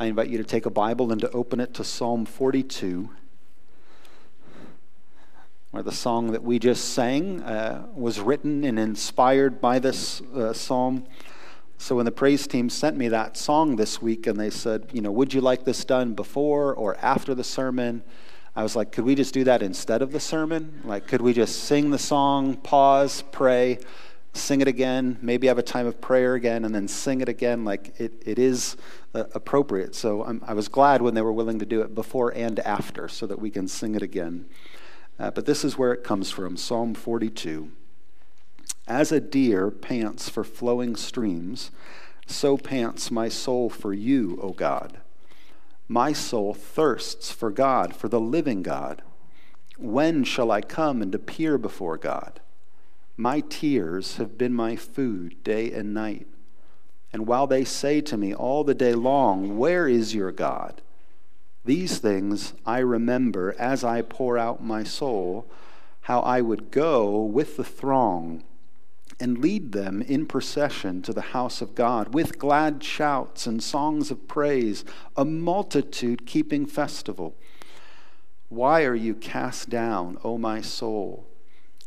I invite you to take a Bible and to open it to Psalm 42, where the song that we just sang uh, was written and inspired by this uh, psalm. So when the praise team sent me that song this week and they said, you know, would you like this done before or after the sermon? I was like, could we just do that instead of the sermon? Like, could we just sing the song, pause, pray, sing it again, maybe have a time of prayer again, and then sing it again? Like, it, it is uh, appropriate. So I'm, i was glad when they were willing to do it before and after so that we can sing it again. Uh, but this is where it comes from Psalm 42. As a deer pants for flowing streams, so pants my soul for you, O God. My soul thirsts for God, for the living God. When shall I come and appear before God? My tears have been my food day and night. And while they say to me all the day long, Where is your God? These things I remember as I pour out my soul, how I would go with the throng and lead them in procession to the house of God with glad shouts and songs of praise, a multitude keeping festival. Why are you cast down, O my soul?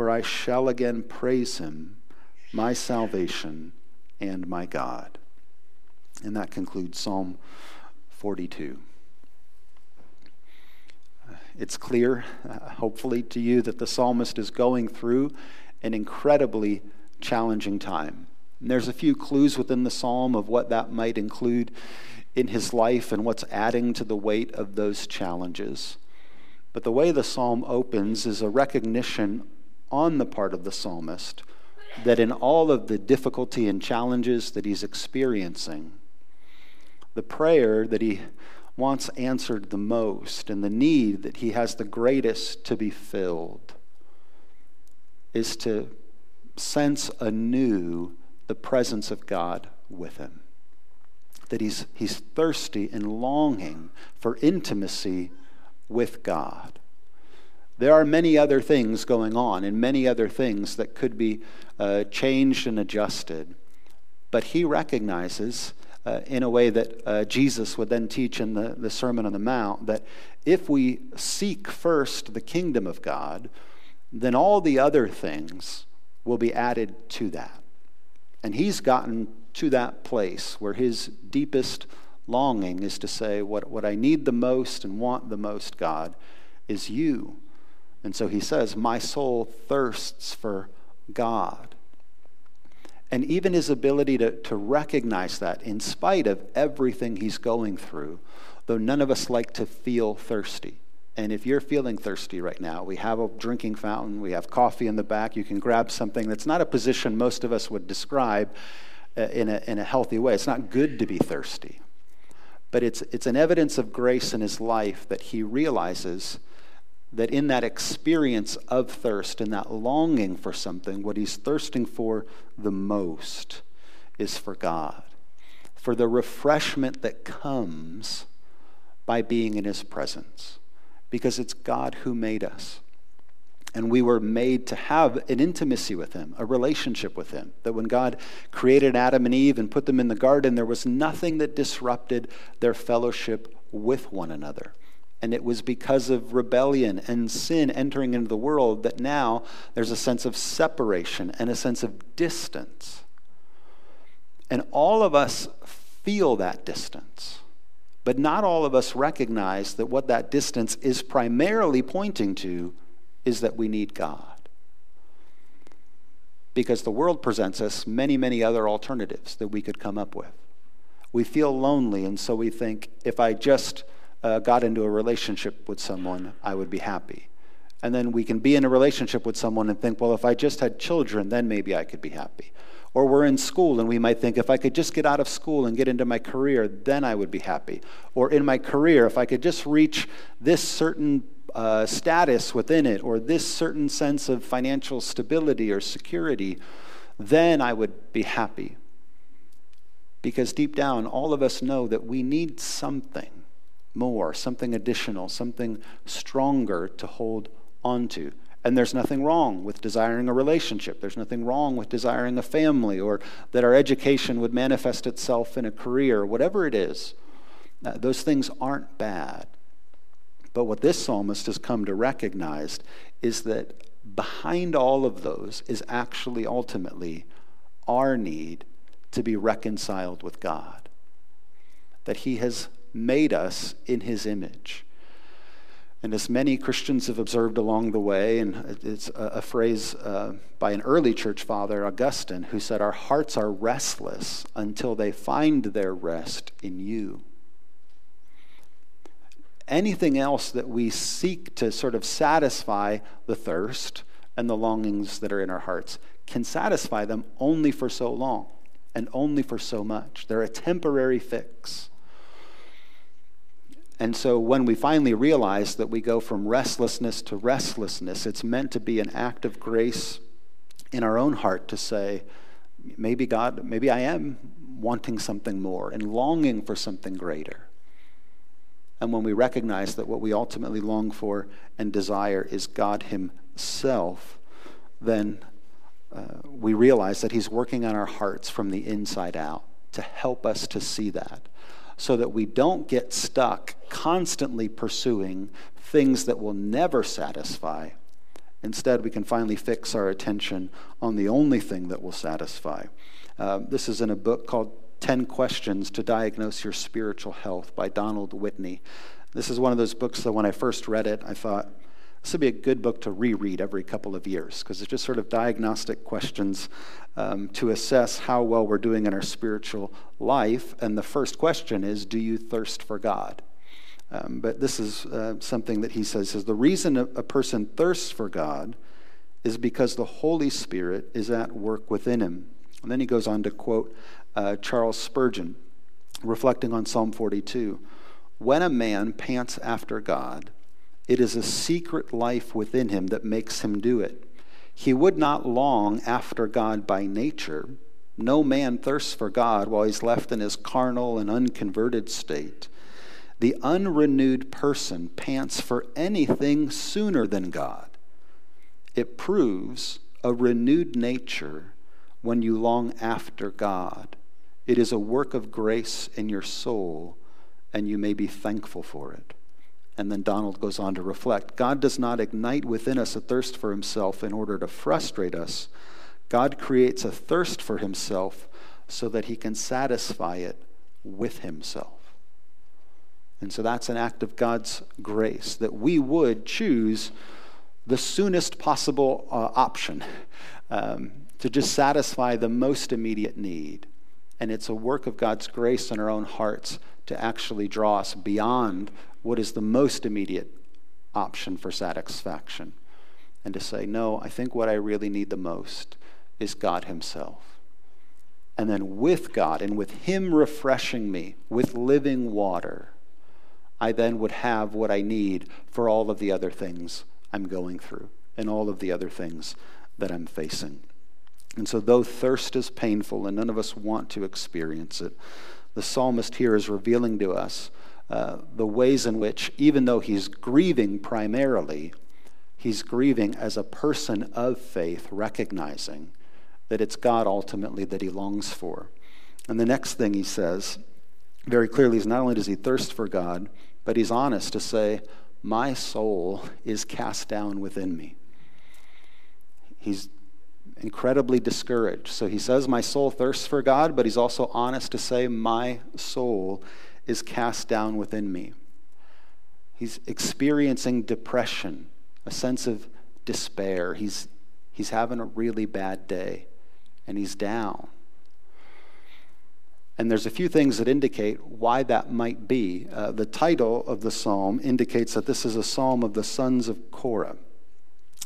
for I shall again praise him, my salvation and my God. And that concludes Psalm 42 it's clear, uh, hopefully, to you that the psalmist is going through an incredibly challenging time. And there's a few clues within the psalm of what that might include in his life and what's adding to the weight of those challenges. But the way the psalm opens is a recognition on the part of the psalmist that in all of the difficulty and challenges that he's experiencing, the prayer that he wants answered the most and the need that he has the greatest to be filled is to sense anew the presence of God with him. That he's, he's thirsty and longing for intimacy with God. There are many other things going on and many other things that could be uh, changed and adjusted. But he recognizes uh, in a way that uh, Jesus would then teach in the, the Sermon on the Mount that if we seek first the kingdom of God, then all the other things will be added to that. And he's gotten to that place where his deepest longing is to say, What, what I need the most and want the most, God, is you. And so he says, My soul thirsts for God. And even his ability to, to recognize that in spite of everything he's going through, though none of us like to feel thirsty. And if you're feeling thirsty right now, we have a drinking fountain, we have coffee in the back. You can grab something that's not a position most of us would describe uh, in, a, in a healthy way. It's not good to be thirsty. But it's, it's an evidence of grace in his life that he realizes that in that experience of thirst, and that longing for something, what he's thirsting for the most is for God, for the refreshment that comes by being in his presence, because it's God who made us. And we were made to have an intimacy with him, a relationship with him. That when God created Adam and Eve and put them in the garden, there was nothing that disrupted their fellowship with one another. And it was because of rebellion and sin entering into the world that now there's a sense of separation and a sense of distance. And all of us feel that distance. But not all of us recognize that what that distance is primarily pointing to is that we need God. Because the world presents us many, many other alternatives that we could come up with. We feel lonely, and so we think if I just uh, got into a relationship with someone, I would be happy. And then we can be in a relationship with someone and think, well, if I just had children, then maybe I could be happy. Or we're in school and we might think, if I could just get out of school and get into my career, then I would be happy. Or in my career, if I could just reach this certain uh, status within it, or this certain sense of financial stability or security, then I would be happy. Because deep down, all of us know that we need something more, something additional, something stronger to hold onto. And there's nothing wrong with desiring a relationship. There's nothing wrong with desiring a family or that our education would manifest itself in a career, whatever it is. Uh, those things aren't bad. But what this psalmist has come to recognize is that behind all of those is actually ultimately our need to be reconciled with God. That He has made us in His image. And as many Christians have observed along the way, and it's a, phrase uh, by an early church father, Augustine, who said, Our hearts are restless until they find their rest in you. Anything else that we seek to sort of satisfy the thirst and the longings that are in our hearts can satisfy them only for so long and only for so much. They're a temporary fix. And so when we finally realize that we go from restlessness to restlessness, it's meant to be an act of grace in our own heart to say, maybe God, maybe I am wanting something more and longing for something greater. And when we recognize that what we ultimately long for and desire is God Himself, then uh, we realize that He's working on our hearts from the inside out to help us to see that so that we don't get stuck constantly pursuing things that will never satisfy. Instead, we can finally fix our attention on the only thing that will satisfy. Uh, this is in a book called 10 Questions to Diagnose Your Spiritual Health by Donald Whitney. This is one of those books that when I first read it, I thought, this would be a good book to reread every couple of years because it's just sort of diagnostic questions um, to assess how well we're doing in our spiritual life. And the first question is Do you thirst for God? Um, but this is uh, something that he says is the reason a, a person thirsts for God is because the Holy Spirit is at work within him. And then he goes on to quote uh, Charles Spurgeon, reflecting on Psalm 42 When a man pants after God, it is a secret life within him that makes him do it. He would not long after God by nature. No man thirsts for God while he's left in his carnal and unconverted state. The unrenewed person pants for anything sooner than God. It proves a renewed nature when you long after God. It is a work of grace in your soul, and you may be thankful for it. And then Donald goes on to reflect God does not ignite within us a thirst for himself in order to frustrate us. God creates a thirst for himself so that he can satisfy it with himself. And so that's an act of God's grace that we would choose the soonest possible uh, option um, to just satisfy the most immediate need. And it's a work of God's grace in our own hearts to actually draw us beyond what is the most immediate option for satisfaction and to say, no, I think what I really need the most is God Himself. And then with God and with Him refreshing me with living water, I then would have what I need for all of the other things I'm going through and all of the other things that I'm facing. And so, though thirst is painful and none of us want to experience it, the psalmist here is revealing to us uh, the ways in which, even though he's grieving primarily, he's grieving as a person of faith, recognizing that it's God ultimately that he longs for. And the next thing he says very clearly is not only does he thirst for God, but he's honest to say, My soul is cast down within me. He's incredibly discouraged. So he says, My soul thirsts for God, but he's also honest to say, My soul is cast down within me. He's experiencing depression, a sense of despair. He's, he's having a really bad day, and he's down. And there's a few things that indicate why that might be. Uh, the title of the psalm indicates that this is a psalm of the sons of Korah.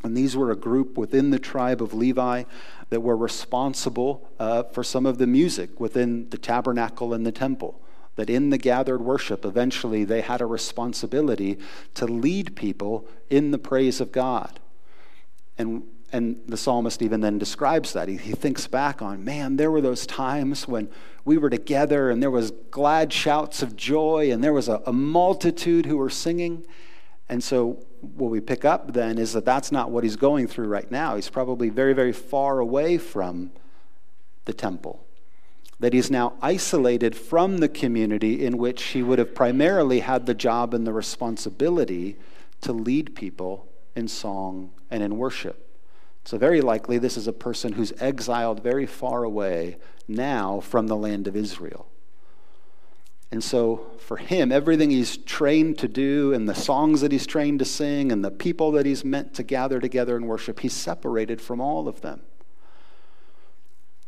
And these were a group within the tribe of Levi that were responsible uh, for some of the music within the tabernacle and the temple. That in the gathered worship, eventually they had a responsibility to lead people in the praise of God. And and the psalmist even then describes that. He, he thinks back on, man, there were those times when we were together and there was glad shouts of joy and there was a, a multitude who were singing. And so what we pick up then is that that's not what he's going through right now. He's probably very, very far away from the temple. That he's now isolated from the community in which he would have primarily had the job and the responsibility to lead people in song and in worship. So, very likely, this is a person who's exiled very far away now from the land of Israel. And so, for him, everything he's trained to do, and the songs that he's trained to sing, and the people that he's meant to gather together and worship, he's separated from all of them.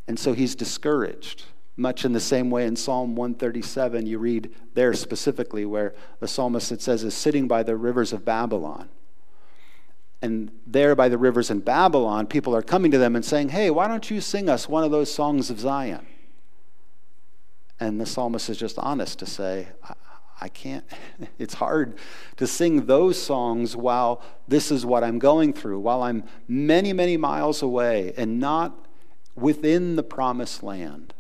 And so he's discouraged. Much in the same way in Psalm 137, you read there specifically where the psalmist, it says, is sitting by the rivers of Babylon. And there by the rivers in Babylon, people are coming to them and saying, Hey, why don't you sing us one of those songs of Zion? And the psalmist is just honest to say, I, I can't, it's hard to sing those songs while this is what I'm going through, while I'm many, many miles away and not within the promised land.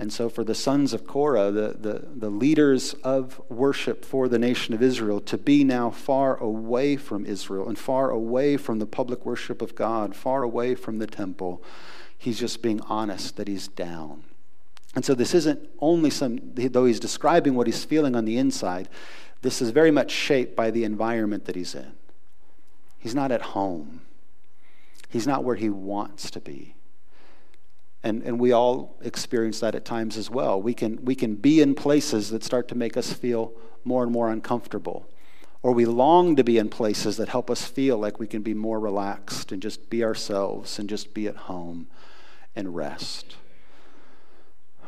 And so, for the sons of Korah, the, the, the, leaders of worship for the nation of Israel, to be now far away from Israel and far away from the public worship of God, far away from the temple, he's just being honest that he's down. And so, this isn't only some, though he's describing what he's feeling on the inside, this is very much shaped by the environment that he's in. He's not at home, he's not where he wants to be. And, and we all experience that at times as well. We can, we can be in places that start to make us feel more and more uncomfortable. Or we long to be in places that help us feel like we can be more relaxed and just be ourselves and just be at home and rest.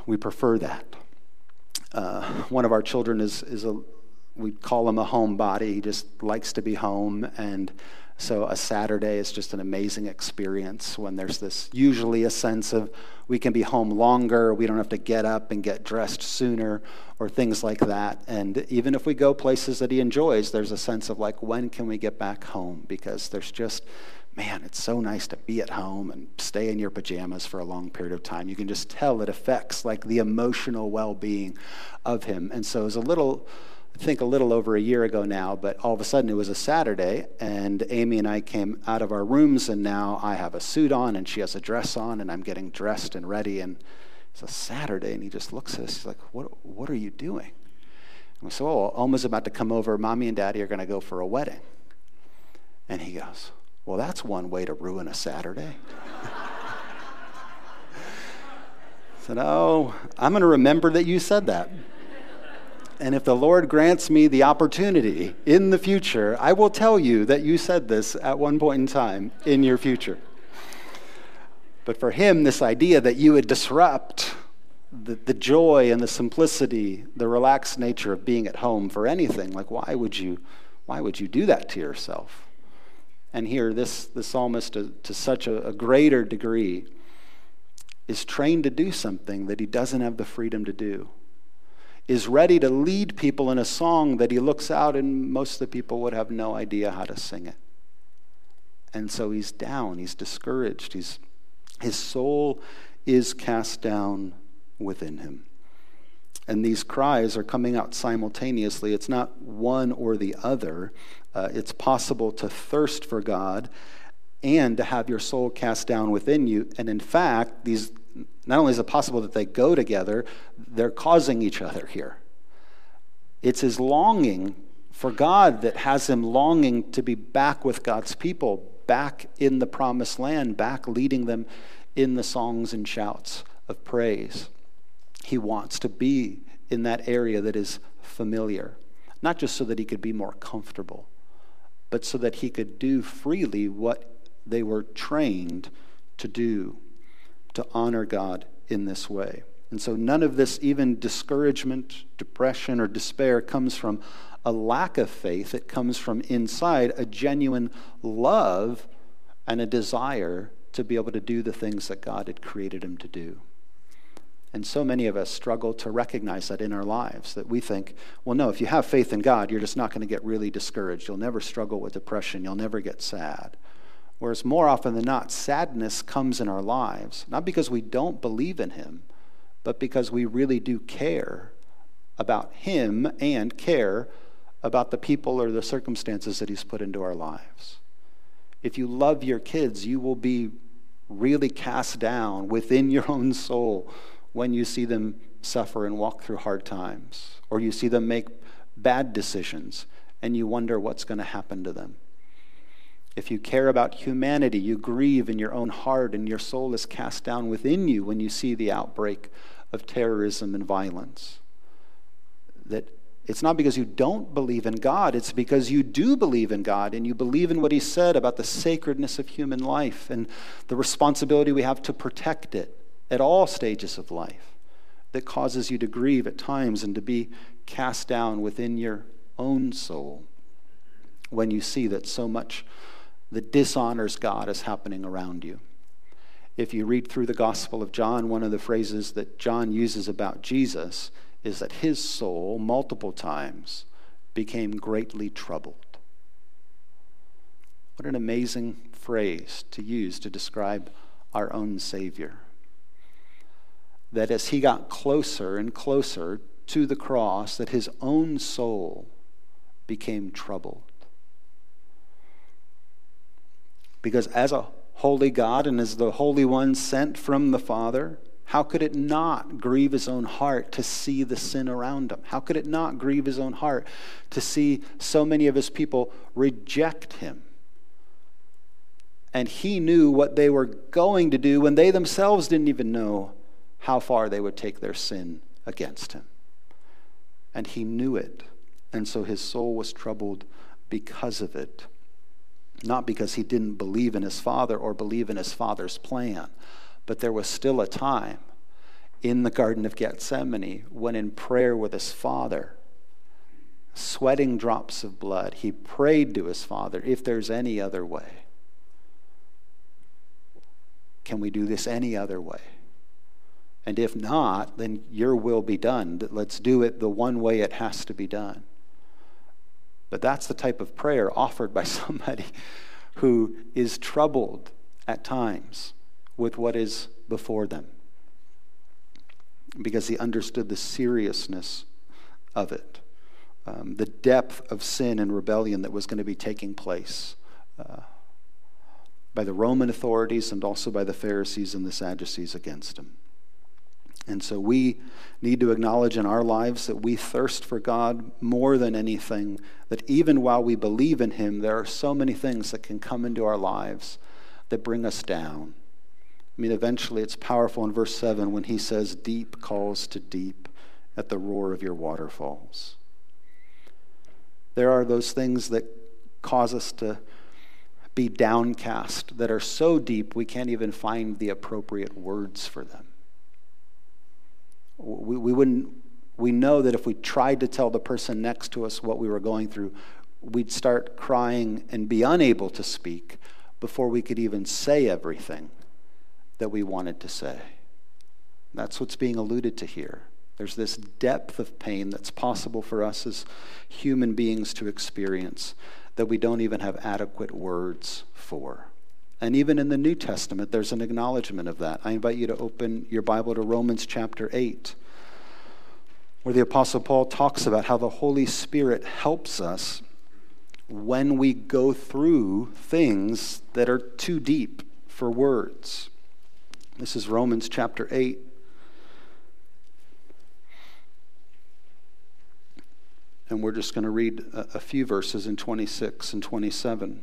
We prefer that. Uh, one of our children is, is a, we call him a homebody. He just likes to be home. And so a Saturday is just an amazing experience when there's this usually a sense of we can be home longer, we don't have to get up and get dressed sooner, or things like that. And even if we go places that he enjoys, there's a sense of like, when can we get back home? Because there's just, man, it's so nice to be at home and stay in your pajamas for a long period of time. You can just tell it affects like the emotional well being of him. And so it's a little think a little over a year ago now, but all of a sudden it was a Saturday, and Amy and I came out of our rooms, and now I have a suit on, and she has a dress on, and I'm getting dressed and ready, and it's a Saturday, and he just looks at us. He's like, "What? What are you doing?" And we said, "Oh, Alma's about to come over. Mommy and Daddy are going to go for a wedding." And he goes, "Well, that's one way to ruin a Saturday." I said, "Oh, I'm going to remember that you said that." And if the Lord grants me the opportunity in the future, I will tell you that you said this at one point in time in your future. But for him, this idea that you would disrupt the, the joy and the simplicity, the relaxed nature of being at home for anything, like why would you, why would you do that to yourself? And here, this the psalmist, to, to such a, a greater degree, is trained to do something that he doesn't have the freedom to do is ready to lead people in a song that he looks out and most of the people would have no idea how to sing it. And so he's down, he's discouraged, he's, his soul is cast down within him. And these cries are coming out simultaneously. It's not one or the other. Uh, it's possible to thirst for God and to have your soul cast down within you. And in fact, these not only is it possible that they go together, they're causing each other here. It's his longing for God that has him longing to be back with God's people, back in the promised land, back leading them in the songs and shouts of praise. He wants to be in that area that is familiar, not just so that he could be more comfortable, but so that he could do freely what they were trained to do, to honor God in this way. And so none of this, even discouragement, depression, or despair, comes from a lack of faith. It comes from inside a genuine love and a desire to be able to do the things that God had created him to do. And so many of us struggle to recognize that in our lives, that we think, well, no, if you have faith in God, you're just not going to get really discouraged. You'll never struggle with depression. You'll never get sad. Whereas more often than not, sadness comes in our lives, not because we don't believe in Him, but because we really do care about Him and care about the people or the circumstances that He's put into our lives. If you love your kids, you will be really cast down within your own soul when you see them suffer and walk through hard times, or you see them make bad decisions and you wonder what's going to happen to them. If you care about humanity, you grieve in your own heart and your soul is cast down within you when you see the outbreak of terrorism and violence. That it's not because you don't believe in God, it's because you do believe in God and you believe in what He said about the sacredness of human life and the responsibility we have to protect it at all stages of life that causes you to grieve at times and to be cast down within your own soul when you see that so much that dishonors God is happening around you. If you read through the Gospel of John, one of the phrases that John uses about Jesus is that his soul, multiple times, became greatly troubled. What an amazing phrase to use to describe our own Savior that as he got closer and closer to the cross, that his own soul became troubled. Because as a holy God and as the Holy One sent from the Father, how could it not grieve his own heart to see the sin around him? How could it not grieve his own heart to see so many of his people reject him? And he knew what they were going to do when they themselves didn't even know how far they would take their sin against him. And he knew it. And so his soul was troubled because of it. Not because he didn't believe in his father or believe in his father's plan, but there was still a time in the Garden of Gethsemane when, in prayer with his father, sweating drops of blood, he prayed to his father, if there's any other way. Can we do this any other way? And if not, then your will be done. Let's do it the one way it has to be done. But that's the type of prayer offered by somebody who is troubled at times with what is before them because he understood the seriousness of it, um, the depth of sin and rebellion that was going to be taking place uh, by the Roman authorities and also by the Pharisees and the Sadducees against him. And so we need to acknowledge in our lives that we thirst for God more than anything, that even while we believe in Him, there are so many things that can come into our lives that bring us down. I mean, eventually it's powerful in verse 7 when He says, Deep calls to deep at the roar of your waterfalls. There are those things that cause us to be downcast, that are so deep we can't even find the appropriate words for them we, we wouldn't we know that if we tried to tell the person next to us what we were going through we'd start crying and be unable to speak before we could even say everything that we wanted to say. That's what's being alluded to here. There's this depth of pain that's possible for us as human beings to experience that we don't even have adequate words for and even in the New Testament, there's an acknowledgement of that. I invite you to open your Bible to Romans chapter 8, where the Apostle Paul talks about how the Holy Spirit helps us when we go through things that are too deep for words. This is Romans chapter 8. And we're just going to read a, few verses in 26 and 27.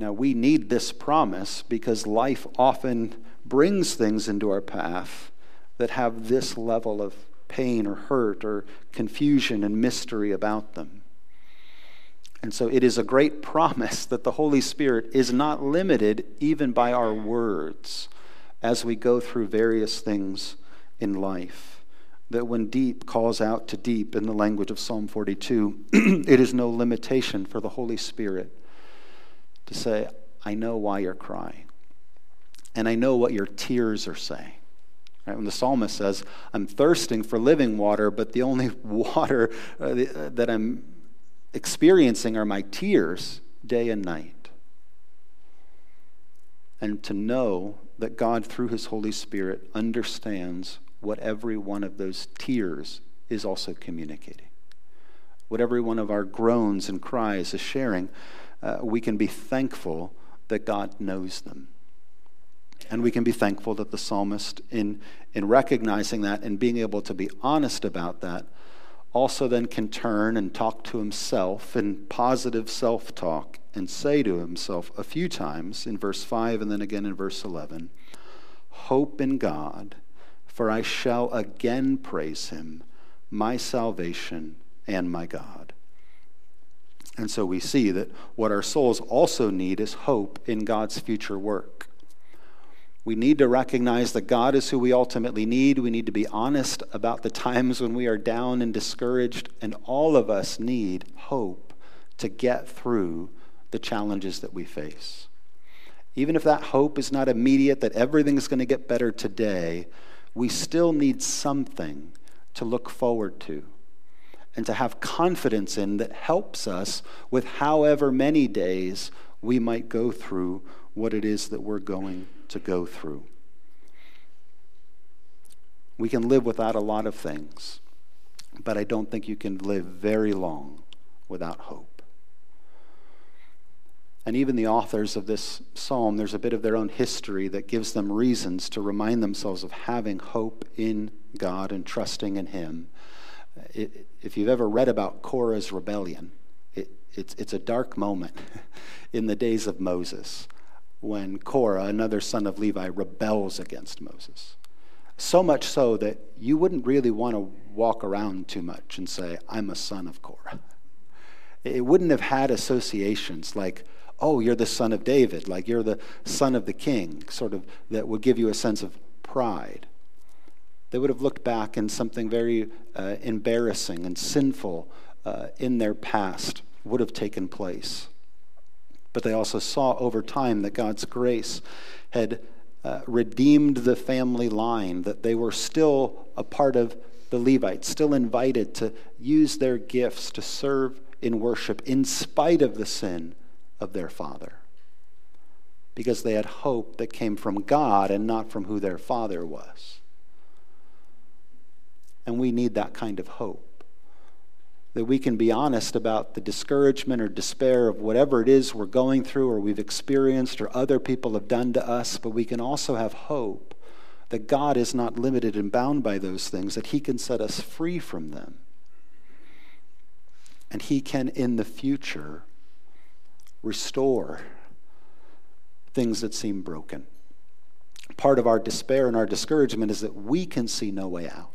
Now, we need this promise because life often brings things into our path that have this level of pain or hurt or confusion and mystery about them. And so it is a great promise that the Holy Spirit is not limited even by our words as we go through various things in life. That when deep calls out to deep in the language of Psalm 42, it is no limitation for the Holy Spirit to say, I know why you're crying, and I know what your tears are saying. Right? When the psalmist says, I'm thirsting for living water, but the only water uh, that I'm experiencing are my tears day and night. And to know that God, through His Holy Spirit, understands what every one of those tears is also communicating. What every one of our groans and cries is sharing, uh, we can be thankful that God knows them. And we can be thankful that the psalmist, in, in recognizing that and being able to be honest about that, also then can turn and talk to himself in positive self talk and say to himself a few times in verse 5 and then again in verse 11 Hope in God, for I shall again praise him, my salvation and my God. And so we see that what our souls also need is hope in God's future work. We need to recognize that God is who we ultimately need. We need to be honest about the times when we are down and discouraged, and all of us need hope to get through the challenges that we face. Even if that hope is not immediate, that everything is going to get better today, we still need something to look forward to and to have confidence in that helps us with however many days we might go through what it is that we're going to go through. We can live without a lot of things, but I don't think you can live very long without hope. And even the authors of this psalm, there's a bit of their own history that gives them reasons to remind themselves of having hope in God and trusting in Him. If you've ever read about Korah's rebellion, it, it's, it's a dark moment in the days of Moses when Korah, another son of Levi, rebels against Moses. So much so that you wouldn't really want to walk around too much and say, I'm a son of Korah. It wouldn't have had associations like, oh, you're the son of David, like you're the son of the king, sort of that would give you a sense of pride. They would have looked back in something very uh, embarrassing and sinful uh, in their past would have taken place. But they also saw over time that God's grace had uh, redeemed the family line, that they were still a part of the Levites, still invited to use their gifts to serve in worship in spite of the sin of their father. Because they had hope that came from God and not from who their father was. And we need that kind of hope that we can be honest about the discouragement or despair of whatever it is we're going through or we've experienced or other people have done to us, but we can also have hope that God is not limited and bound by those things, that He can set us free from them. And He can, in the future, restore things that seem broken. Part of our despair and our discouragement is that we can see no way out.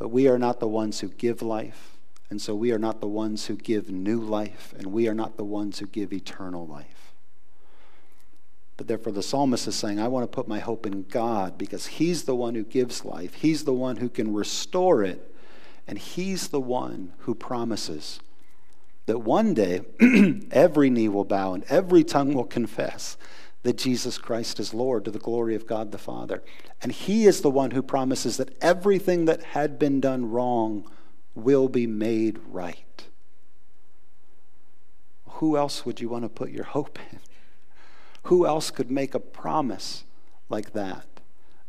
But we are not the ones who give life, and so we are not the ones who give new life, and we are not the ones who give eternal life. But therefore, the psalmist is saying, I want to put my hope in God because He's the one who gives life, He's the one who can restore it, and He's the one who promises that one day every knee will bow and every tongue will confess that Jesus Christ is Lord to the glory of God the Father. And He is the one who promises that everything that had been done wrong will be made right. Who else would you want to put your hope in? Who else could make a promise like that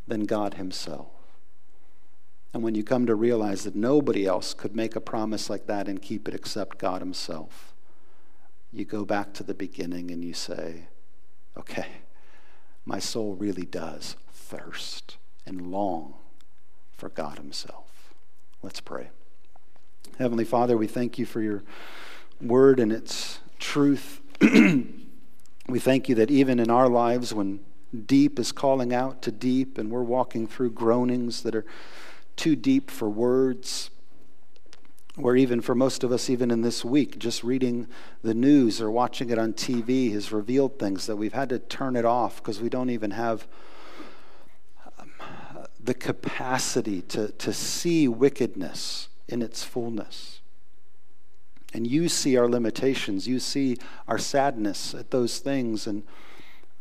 than God Himself? And when you come to realize that nobody else could make a promise like that and keep it except God Himself, you go back to the beginning and you say, okay, my soul really does thirst and long for God Himself. Let's pray. Heavenly Father, we thank you for your word and its truth. we thank you that even in our lives, when deep is calling out to deep and we're walking through groanings that are too deep for words. Where even for most of us, even in this week, just reading the news or watching it on TV has revealed things that we've had to turn it off because we don't even have um, the capacity to, to see wickedness in its fullness. And you see our limitations, you see our sadness at those things. And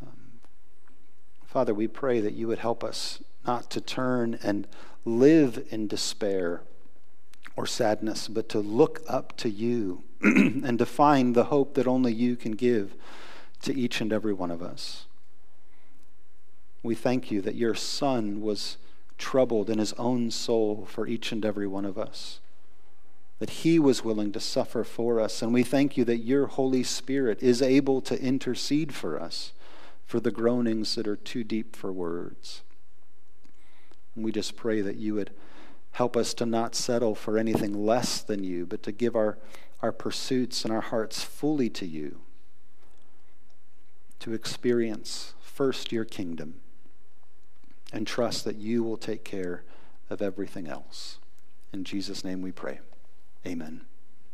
um, Father, we pray that you would help us not to turn and live in despair or sadness, but to look up to you and to find the hope that only you can give to each and every one of us. We thank you that your Son was troubled in his own soul for each and every one of us, that he was willing to suffer for us. And we thank you that your Holy Spirit is able to intercede for us for the groanings that are too deep for words. And we just pray that you would help us to not settle for anything less than you, but to give our, our pursuits and our hearts fully to you, to experience first your kingdom, and trust that you will take care of everything else. In Jesus' name we pray. Amen.